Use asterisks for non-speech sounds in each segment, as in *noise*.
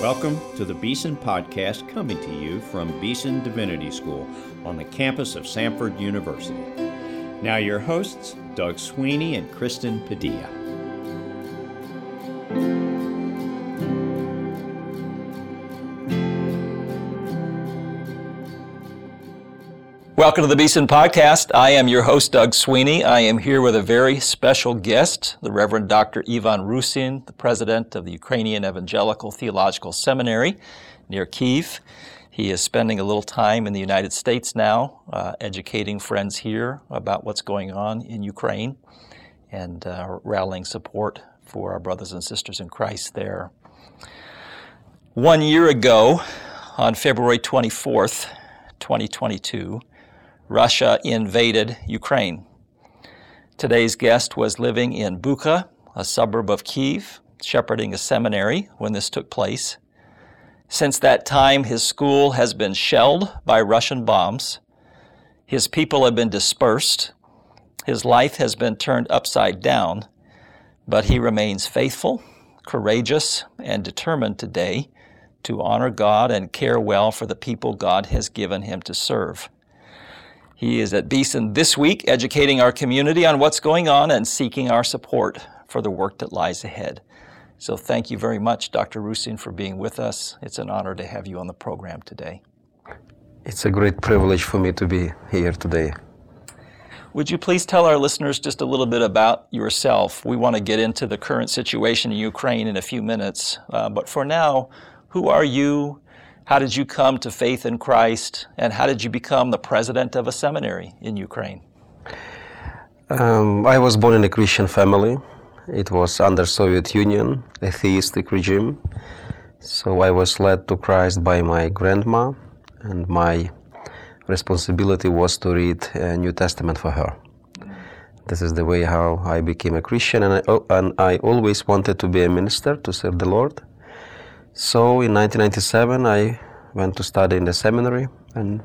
Welcome to the Beeson Podcast coming to you from Beeson Divinity School on the campus of Samford University. Now, your hosts, Doug Sweeney and Kristen Padilla. Welcome to the Beeson Podcast. I am your host, Doug Sweeney. I am here with a very special guest, the Reverend Dr. Ivan Rusyn, the president of the Ukrainian Evangelical Theological Seminary near Kiev. He is spending a little time in the United States now, uh, educating friends here about what's going on in Ukraine and uh, rallying support for our brothers and sisters in Christ there. One year ago, on February 24th, 2022, Russia invaded Ukraine. Today's guest was living in Bucha, a suburb of Kiev, shepherding a seminary when this took place. Since that time, his school has been shelled by Russian bombs. His people have been dispersed. His life has been turned upside down, but he remains faithful, courageous, and determined today to honor God and care well for the people God has given him to serve. He is at Beeson this week, educating our community on what's going on and seeking our support for the work that lies ahead. So thank you very much, Dr. Rusyn, for being with us. It's an honor to have you on the program today. It's a great privilege for me to be here today. Would you please tell our listeners just a little bit about yourself? We want to get into the current situation in Ukraine in a few minutes, uh, but for now, who are you? How did you come to faith in Christ? And how did you become the president of a seminary in Ukraine? Um, I was born in a Christian family. It was under Soviet Union, a theistic regime. So I was led to Christ by my grandma, and my responsibility was to read a New Testament for her. This is the way how I became a Christian, and I, and I always wanted to be a minister to serve the Lord. So in 1997, I went to study in the seminary, and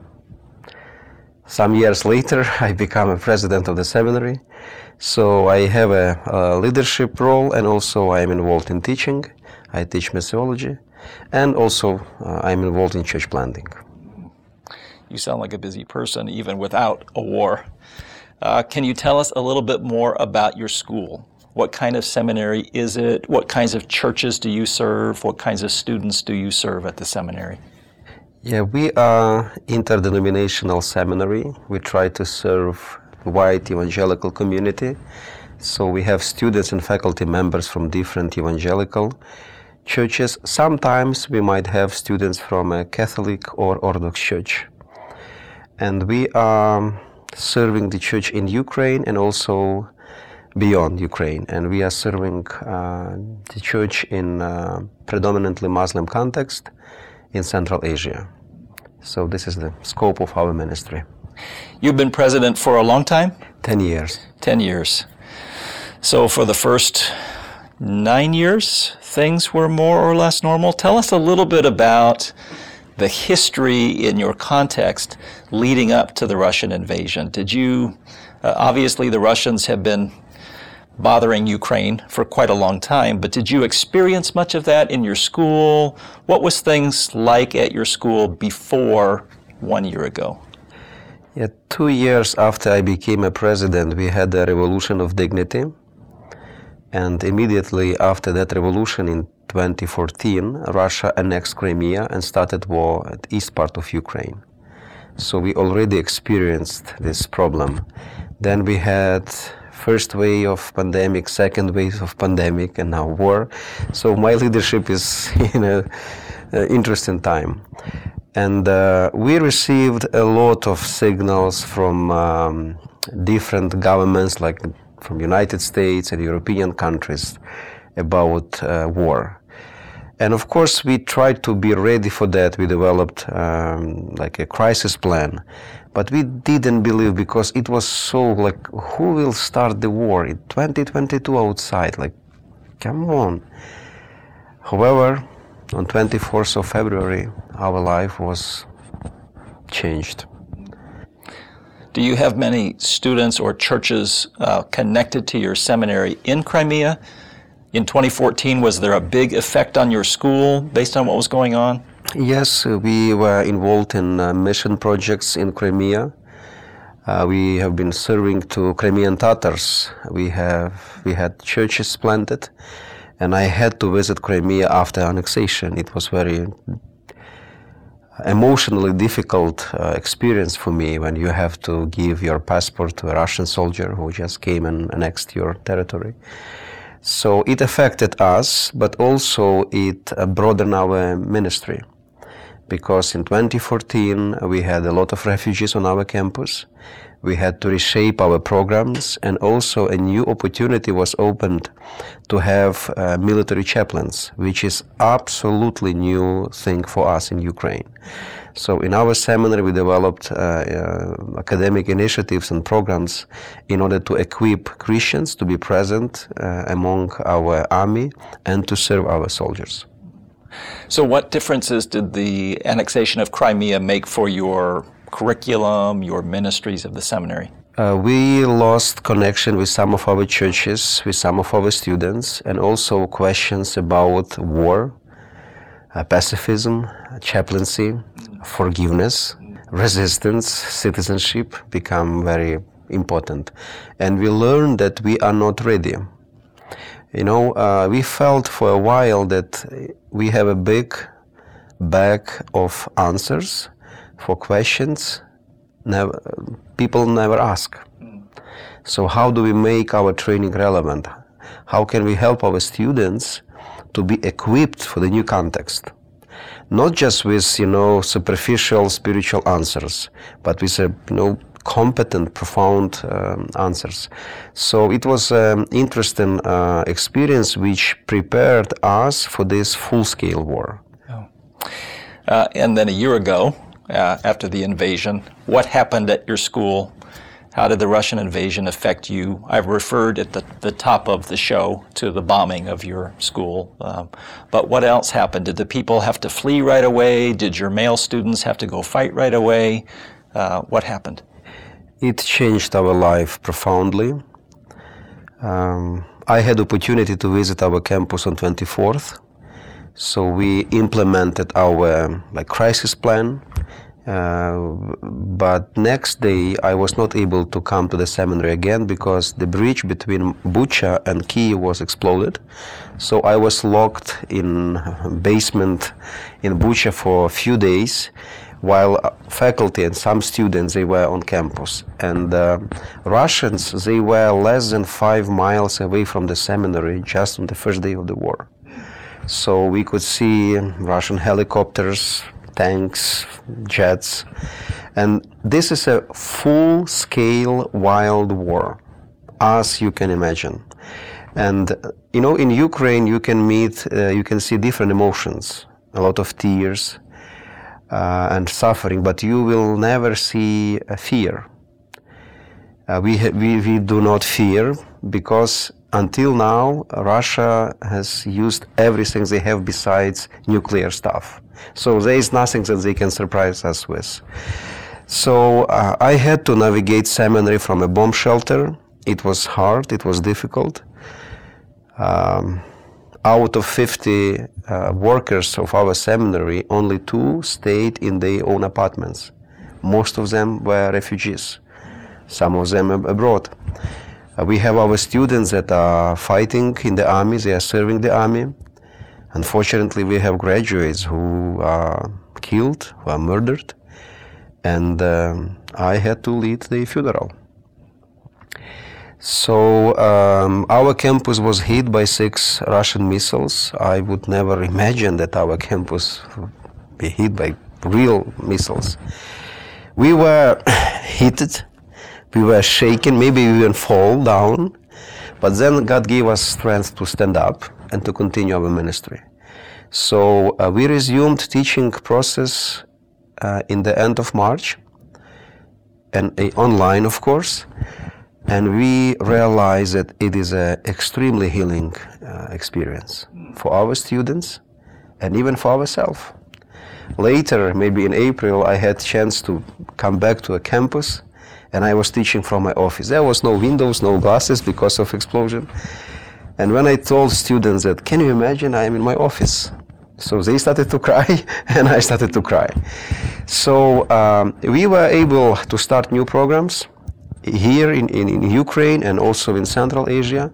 some years later, *laughs* I became a president of the seminary. So I have a, a leadership role, and also I am involved in teaching. I teach missiology, and also uh, I'm involved in church planting. You sound like a busy person, even without a war. Uh, can you tell us a little bit more about your school? What kind of seminary is it? What kinds of churches do you serve? What kinds of students do you serve at the seminary? Yeah, we are interdenominational seminary. We try to serve wide evangelical community. So we have students and faculty members from different evangelical churches. Sometimes we might have students from a Catholic or Orthodox church. And we are serving the church in Ukraine and also beyond Ukraine, and we are serving uh, the church in uh, predominantly Muslim context in Central Asia. So this is the scope of our ministry. You've been president for a long time? 10 years. 10 years. So for the first nine years, things were more or less normal. Tell us a little bit about the history in your context leading up to the Russian invasion. Did you, uh, obviously, the Russians have been bothering Ukraine for quite a long time. But did you experience much of that in your school? What was things like at your school before one year ago? Yeah, two years after I became a president, we had the Revolution of Dignity. And immediately after that revolution in 2014, Russia annexed Crimea and started war at east part of Ukraine. So we already experienced this problem. Then we had first wave of pandemic, second wave of pandemic, and now war. So my leadership is *laughs* in a, a interesting time, and uh, we received a lot of signals from um, different governments, like from United States and European countries, about uh, war. And of course, we tried to be ready for that. We developed um, like a crisis plan but we didn't believe because it was so like, who will start the war in 2022 outside? Like, come on. However, on 24th of February, our life was changed. Do you have many students or churches uh, connected to your seminary in Crimea? in 2014, was there a big effect on your school based on what was going on? Yes, we were involved in uh, mission projects in Crimea. Uh, we have been serving to Crimean Tatars. We have we had churches planted, and I had to visit Crimea after annexation. It was very emotionally difficult uh, experience for me when you have to give your passport to a Russian soldier who just came and annexed your territory. So it affected us, but also it uh, broadened our ministry. Because in 2014 we had a lot of refugees on our campus. We had to reshape our programs, and also a new opportunity was opened to have uh, military chaplains, which is absolutely new thing for us in Ukraine. So in our seminary, we developed uh, uh, academic initiatives and programs in order to equip Christians to be present uh, among our army and to serve our soldiers. So, what differences did the annexation of Crimea make for your curriculum, your ministries of the seminary? Uh, we lost connection with some of our churches, with some of our students, and also questions about war, uh, pacifism, chaplaincy, forgiveness, resistance, citizenship become very important. And we learned that we are not ready. You know, uh, we felt for a while that we have a big bag of answers for questions never, people never ask. So, how do we make our training relevant? How can we help our students to be equipped for the new context? Not just with you know superficial spiritual answers, but with a you know competent, profound um, answers. So it was an interesting uh, experience which prepared us for this full-scale war. Oh. Uh, and then a year ago, uh, after the invasion, what happened at your school? How did the Russian invasion affect you? I've referred at the, the top of the show to the bombing of your school. Um, but what else happened? Did the people have to flee right away? Did your male students have to go fight right away? Uh, what happened? It changed our life profoundly. Um, I had opportunity to visit our campus on 24th. So we implemented our like crisis plan uh, but next day I was not able to come to the seminary again because the bridge between Bucha and Kiev was exploded. So I was locked in basement in Bucha for a few days while faculty and some students they were on campus and uh, Russians they were less than 5 miles away from the seminary just on the first day of the war. So we could see Russian helicopters tanks, jets. And this is a full scale wild war, as you can imagine. And you know, in Ukraine, you can meet, uh, you can see different emotions, a lot of tears uh, and suffering, but you will never see fear. Uh, we, we, we do not fear because until now, Russia has used everything they have besides nuclear stuff. So there is nothing that they can surprise us with. So uh, I had to navigate seminary from a bomb shelter. It was hard, it was difficult. Um, out of 50 uh, workers of our seminary, only two stayed in their own apartments. Most of them were refugees, some of them abroad. Uh, we have our students that are fighting in the army, they are serving the army. Unfortunately, we have graduates who are killed, who are murdered, and um, I had to lead the funeral. So um, our campus was hit by six Russian missiles. I would never imagine that our campus would be hit by real missiles. We were *clears throat* hit, we were shaken, maybe we even fall down, but then God gave us strength to stand up and to continue our ministry. So uh, we resumed teaching process uh, in the end of March, and uh, online, of course. And we realized that it is an extremely healing uh, experience for our students and even for ourselves. Later, maybe in April, I had chance to come back to a campus, and I was teaching from my office. There was no windows, no glasses because of explosion And when I told students that, can you imagine I'm in my office? So they started to cry, *laughs* and I started to cry. So um, we were able to start new programs here in, in, in, Ukraine and also in Central Asia,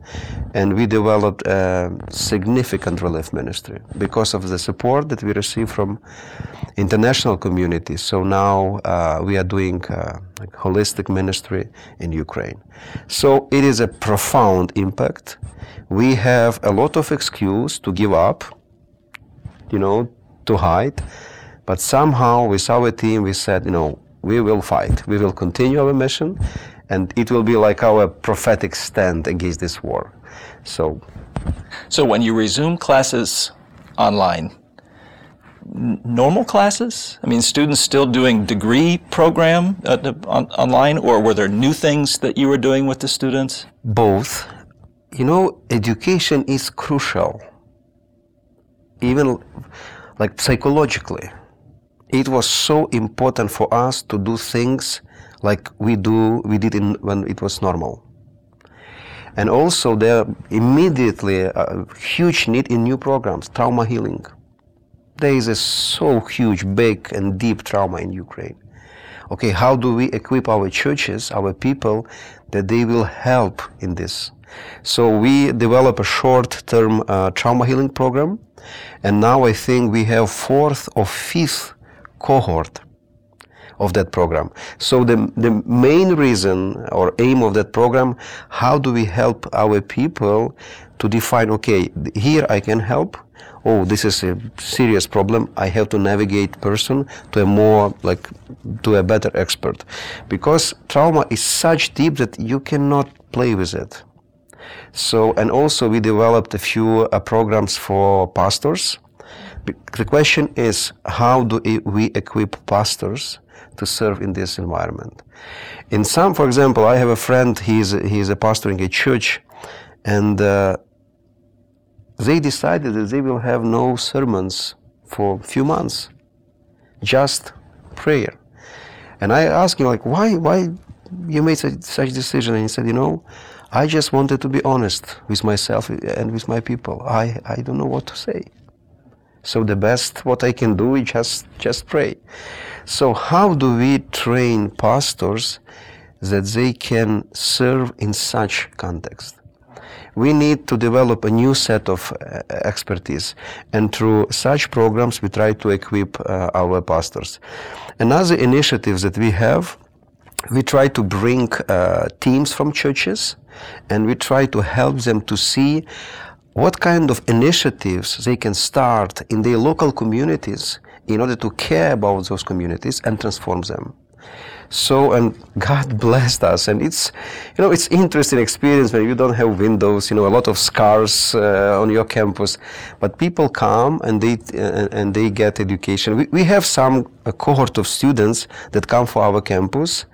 and we developed a significant relief ministry because of the support that we receive from international community. So now uh, we are doing uh, holistic ministry in Ukraine. So it is a profound impact. We have a lot of excuse to give up, you know, to hide, but somehow with our team we said, you know, we will fight. We will continue our mission and it will be like our prophetic stand against this war. So, so when you resume classes online, n- normal classes? I mean, students still doing degree program uh, on, online, or were there new things that you were doing with the students? Both. You know, education is crucial, even like psychologically. It was so important for us to do things like we do we did in when it was normal. And also there immediately a huge need in new programs trauma healing. There is a so huge big and deep trauma in ukraine. Okay how do we equip our churches our people that they will help in this? So we develop a short-term uh, trauma healing program. And now i think we have fourth or fifth cohort of that program. So the, the main reason or aim of that program, how do we help our people to define, okay, here I can help, oh, this is a serious problem. I have to navigate person to a more like to a better expert, because trauma is such deep that you cannot play with it. So and also we developed a few uh, programs for pastors. The question is how do we equip pastors to serve in this environment. In some, for example, I have a friend, he's, he's a pastor in a church, and uh, they decided that they will have no sermons for a few months, just prayer. And I asked him, like, why, why you made such, such decision? And he said, you know, I just wanted to be honest with myself and with my people. I, I don't know what to say. So the best what I can do is just just pray. So how do we train pastors that they can serve in such context? We need to develop a new set of uh, expertise, and through such programs, we try to equip uh, our pastors. Another initiative that we have, we try to bring uh, teams from churches, and we try to help them to see what kind of initiatives they can start in their local communities in order to care about those communities and transform them. So, and God *laughs* blessed us, and it's, you know, it's interesting experience when you don't have windows, you know, a lot of scars uh, on your campus, but people come and they uh, and they get education. We, we have some cohort of students that come for our campus.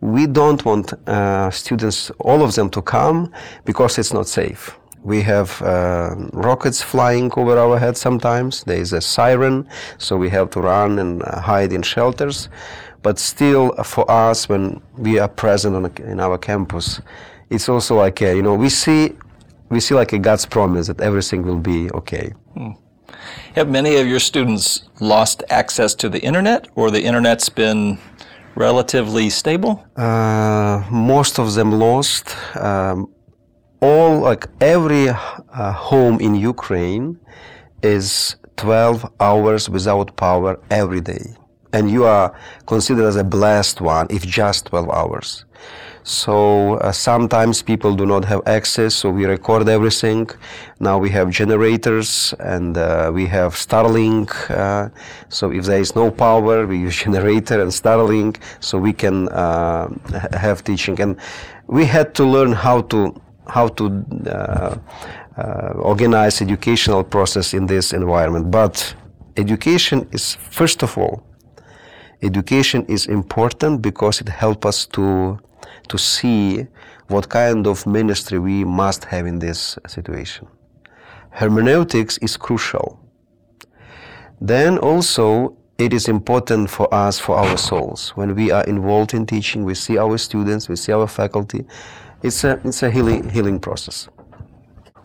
We don't want uh, students, all of them, to come because it's not safe we have uh, rockets flying over our heads sometimes. There is a siren, so we have to run and uh, hide in shelters. But still, uh, for us, when we are present a, in our campus, it's also like a, you know we see we see like a God's promise that everything will be okay. Hmm. Have many of your students lost access to the internet, or the internet's been relatively stable? Uh, most of them lost. Um, all like every uh, home in Ukraine is 12 hours without power every day. And you are considered as a blessed one if just 12 hours. So uh, sometimes people do not have access, so we record everything. Now we have generators and uh, we have Starlink. Uh, so if there is no power, we use *laughs* generator and Starlink, so we can uh, have teaching. And we had to learn how to how to uh, uh, organize educational process in this environment. But education is first of all, education is important because it helps us to to see what kind of ministry we must have in this situation. Hermeneutics is crucial. Then also it is important for us, for our souls. When we are involved in teaching, we see our students, we see our faculty, it's a, it's a healing, healing process.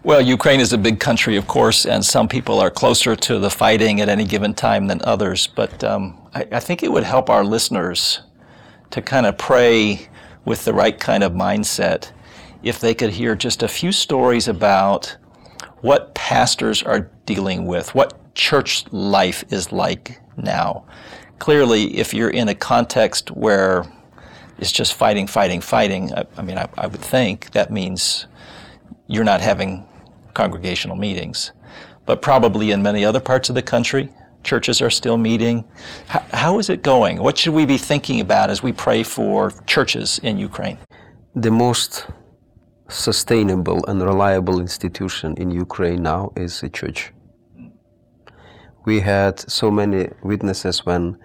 Well, Ukraine is a big country, of course, and some people are closer to the fighting at any given time than others. But um, I, I think it would help our listeners to kind of pray with the right kind of mindset if they could hear just a few stories about what pastors are dealing with, what church life is like now. Clearly, if you're in a context where it's just fighting, fighting, fighting, I, I mean, I, I would think that means you're not having congregational meetings. But probably in many other parts of the country, churches are still meeting. How, how is it going? What should we be thinking about as we pray for churches in Ukraine? The most sustainable and reliable institution in Ukraine now is a church. We had so many witnesses when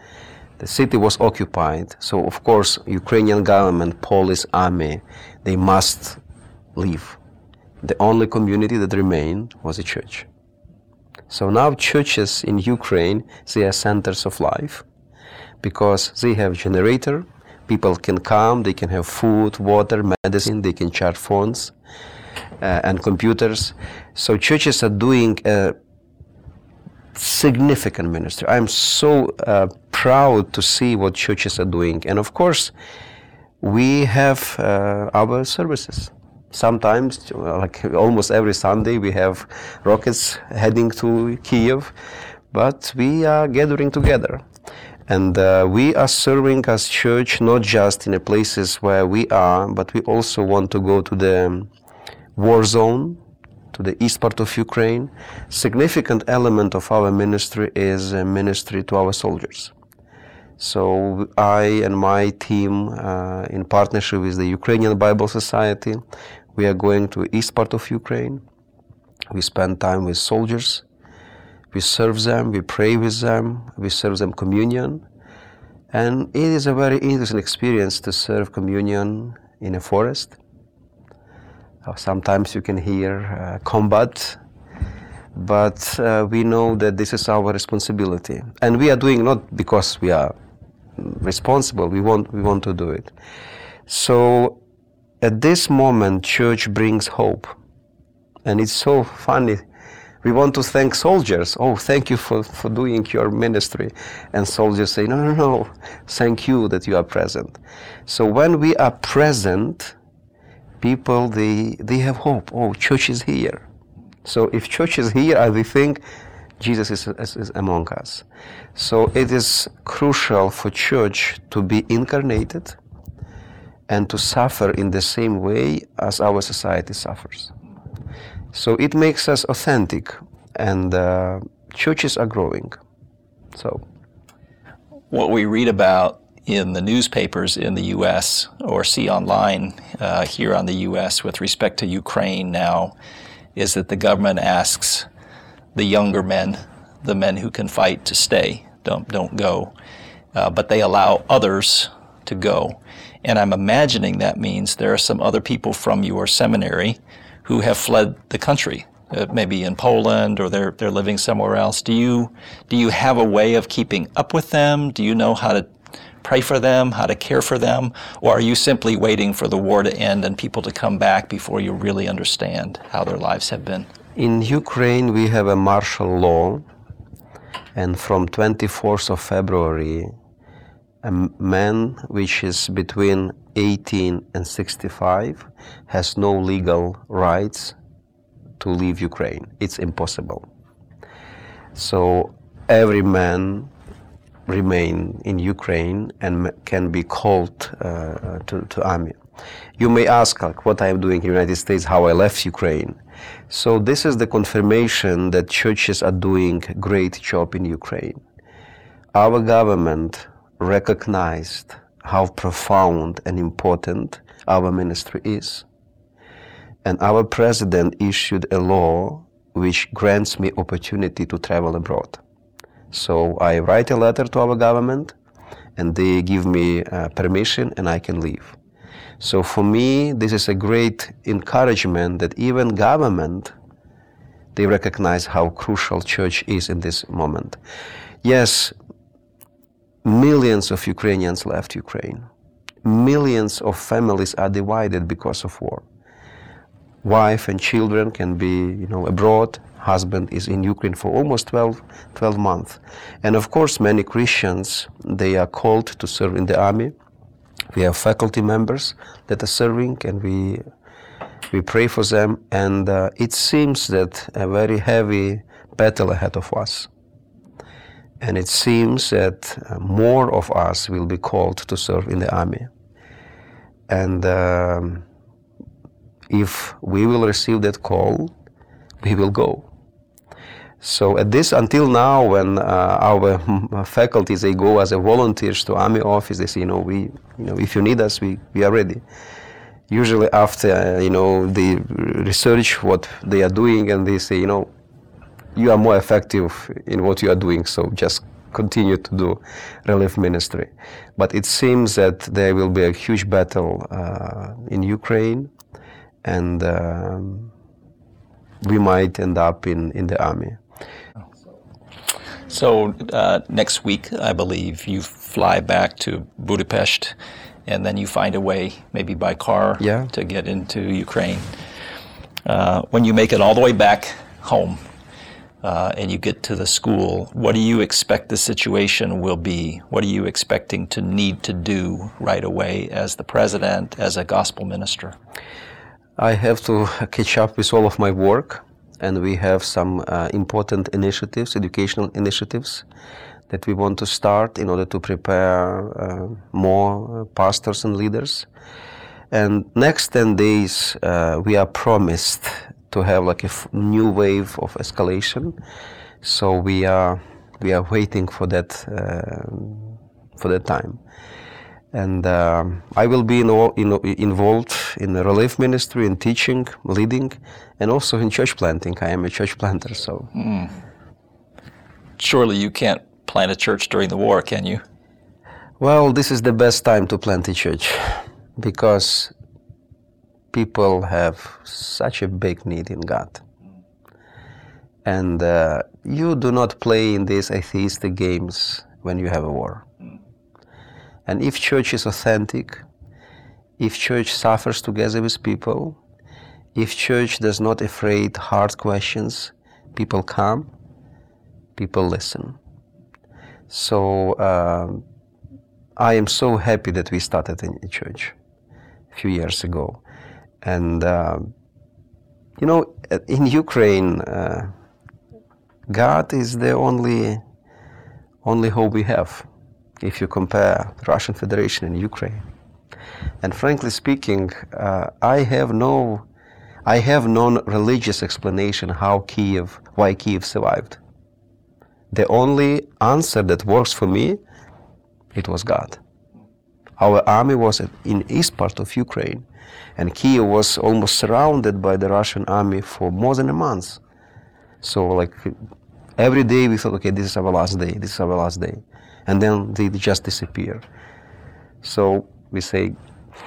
the city was occupied. So of course, Ukrainian government, police, army, they must leave. The only community that remained was a church. So now churches in Ukraine, they are centers of life because they have generator, people can come, they can have food, water, medicine, they can charge phones uh, and computers. So churches are doing a significant ministry. I'm so uh, proud to see what churches are doing. And of course, we have uh, our services. Sometimes, like almost every Sunday, we have rockets heading to Kiev, but we are gathering together. And uh, we are serving as church not just in the places where we are, but we also want to go to the war zone, to the east part of Ukraine. Significant element of our ministry is a ministry to our soldiers. So I and my team, uh, in partnership with the Ukrainian Bible Society, we are going to east part of Ukraine. We spend time with soldiers we serve them, we pray with them, we serve them communion. And it is a very interesting experience to serve communion in a forest. Sometimes you can hear uh, combat, but uh, we know that this is our responsibility. And we are doing not because we are responsible, we want, we want to do it. So at this moment, church brings hope. And it's so funny we want to thank soldiers. Oh, thank you for, for doing your ministry. And soldiers say, no, no, no, thank you that you are present. So when we are present, people, they, they have hope. Oh, church is here. So if church is here, I think Jesus is, is, is among us. So it is crucial for church to be incarnated and to suffer in the same way as our society suffers. So it makes us authentic, and uh, churches are growing. So, what we read about in the newspapers in the U.S. or see online uh, here on the U.S. with respect to Ukraine now is that the government asks the younger men, the men who can fight, to stay, don't don't go, uh, but they allow others to go. And I'm imagining that means there are some other people from your seminary who have fled the country, uh, maybe in Poland or they're, they're living somewhere else. Do you, do you have a way of keeping up with them? Do you know how to pray for them, how to care for them? Or are you simply waiting for the war to end and people to come back before you really understand how their lives have been? In Ukraine, we have a martial law, and from 24th of February, a man which is between 18 and 65 has no legal rights to leave Ukraine. It's impossible. So every man remain in Ukraine and can be called uh, to, to army. You may ask like, what I am doing in the United States, how I left Ukraine. So this is the confirmation that churches are doing great job in Ukraine. Our government recognized how profound and important our ministry is. And our president issued a law which grants me opportunity to travel abroad. So I write a letter to our government and they give me uh, permission and I can leave. So for me, this is a great encouragement that even government, they recognize how crucial church is in this moment. Yes, Millions of Ukrainians left Ukraine. Millions of families are divided because of war. wife and children can be, you know, abroad. Husband is in Ukraine for almost 12, 12 months. And of course, many Christians, they are called to serve in the army. We have faculty members that are serving and we, we pray for them. And uh, it seems that a very heavy battle ahead of us. And it seems that uh, more of us will be called to serve in the army. And um, if we will receive that call, we will go. So at this, until now, when uh, our faculties they go as a volunteers to army office, they say, you know, we, you know, if you need us, we, we are ready. Usually after uh, you know the research what they are doing, and they say, you know, you are more effective in what you are doing, so just continue to do relief ministry. But it seems that there will be a huge battle uh, in Ukraine, and um, we might end up in, in the army. So uh, next week, I believe you fly back to Budapest, and then you find a way, maybe by car, yeah. to get into Ukraine. Uh, when you make it all the way back home, uh, and you get to the school, what do you expect the situation will be? What are you expecting to need to do right away as the president, as a gospel minister? I have to *laughs* catch up with all of my work, and we have some uh, important initiatives, educational initiatives, that we want to start in order to prepare uh, more pastors and leaders. And next 10 days, uh, we are promised to have like a f- new wave of escalation. So we are we are waiting for that uh, for that time. And uh, I will be in, in, involved in the relief ministry, in teaching, leading, and also in church planting. I am a church planter, so. Mm. Surely you can't plant a church during the war, can you? Well, this is the best time to plant a church because people have such a big need in God. And uh, you do not play in these atheistic games when you have a war. And if church is authentic, if church suffers together with people, if church does not afraid hard questions, people come, people listen. So uh, I am so happy that we started in church a few years ago. And, uh, you know, in Ukraine, uh, God is the only, only hope we have if you compare the Russian Federation and Ukraine. And frankly speaking, uh, I have no, I have no religious explanation how Kiev, why Kiev survived. The only answer that works for me, it was God. Our army was in east part of Ukraine, and Kiev was almost surrounded by the Russian army for more than a month. So like every day we thought, okay, this is our last day, this is our last day. And then they just disappear. So we say,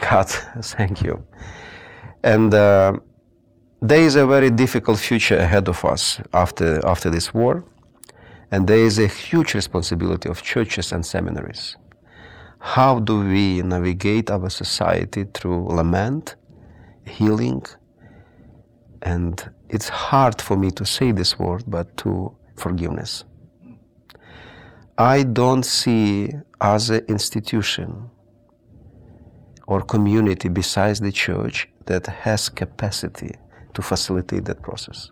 God, *laughs* thank you. And uh, there is a very difficult future ahead of us after, after this war. And there is a huge responsibility of churches and seminaries how do we navigate our society through lament, healing, and it's hard for me to say this word, but to forgiveness. I don't see as an institution or community besides the church that has capacity to facilitate that process.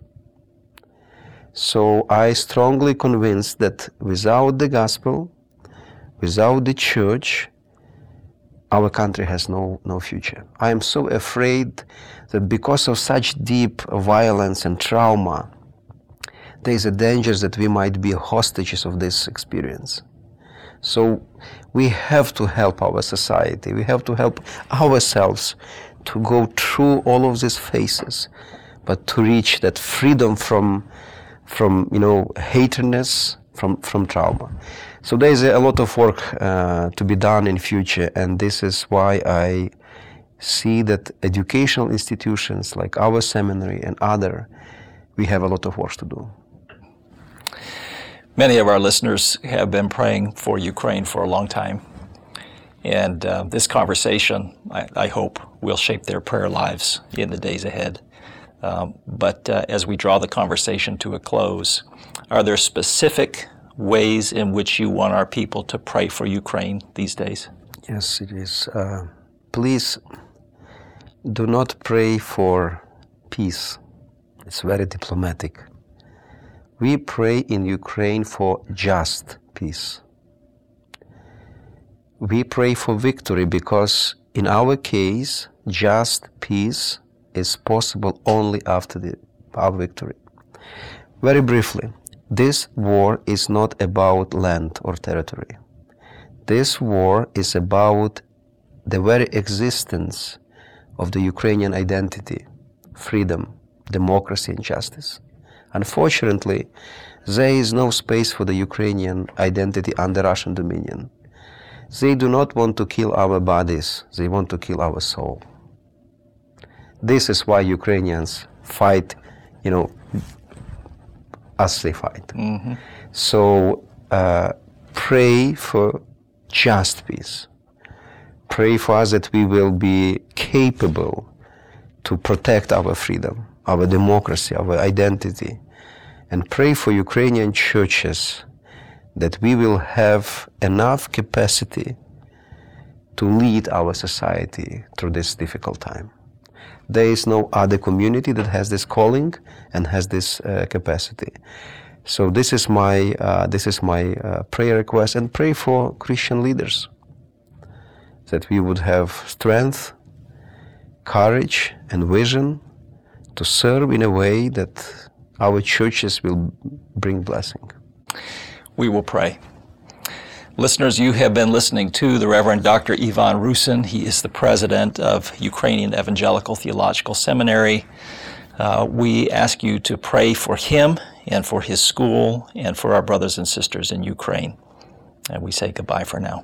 So I strongly convinced that without the gospel, Without the church, our country has no, no future. I am so afraid that because of such deep violence and trauma, there is a danger that we might be hostages of this experience. So we have to help our society. We have to help ourselves to go through all of these phases, but to reach that freedom from, from you know, hatredness, from, from trauma. So there is a lot of work uh, to be done in future, and this is why I see that educational institutions like our seminary and other, we have a lot of work to do. Many of our listeners have been praying for Ukraine for a long time. And uh, this conversation, I, I, hope, will shape their prayer lives in the days ahead. Um, but uh, as we draw the conversation to a close, are there specific ways in which you want our people to pray for Ukraine these days? Yes, it is. Uh, please do not pray for peace. It's very diplomatic. We pray in Ukraine for just peace. We pray for victory because, in our case, just peace is possible only after the, our victory. Very briefly, this war is not about land or territory. This war is about the very existence of the Ukrainian identity, freedom, democracy, and justice. Unfortunately, there is no space for the Ukrainian identity under Russian dominion. They do not want to kill our bodies, they want to kill our soul. This is why Ukrainians fight, you know, as they fight. Mm-hmm. So uh, pray for just peace. Pray for us that we will be capable to protect our freedom, our democracy, our identity, and pray for Ukrainian churches that we will have enough capacity to lead our society through this difficult time. There is no other community that has this calling and has this uh, capacity. So this is my uh, this is my uh, prayer request and pray for Christian leaders that we would have strength, courage, and vision to serve in a way that our churches will bring blessing. We will pray. Listeners, you have been listening to the Reverend Dr. Ivan Rusyn. He is the president of Ukrainian Evangelical Theological Seminary. Uh, we ask you to pray for him and for his school and for our brothers and sisters in Ukraine. And we say goodbye for now.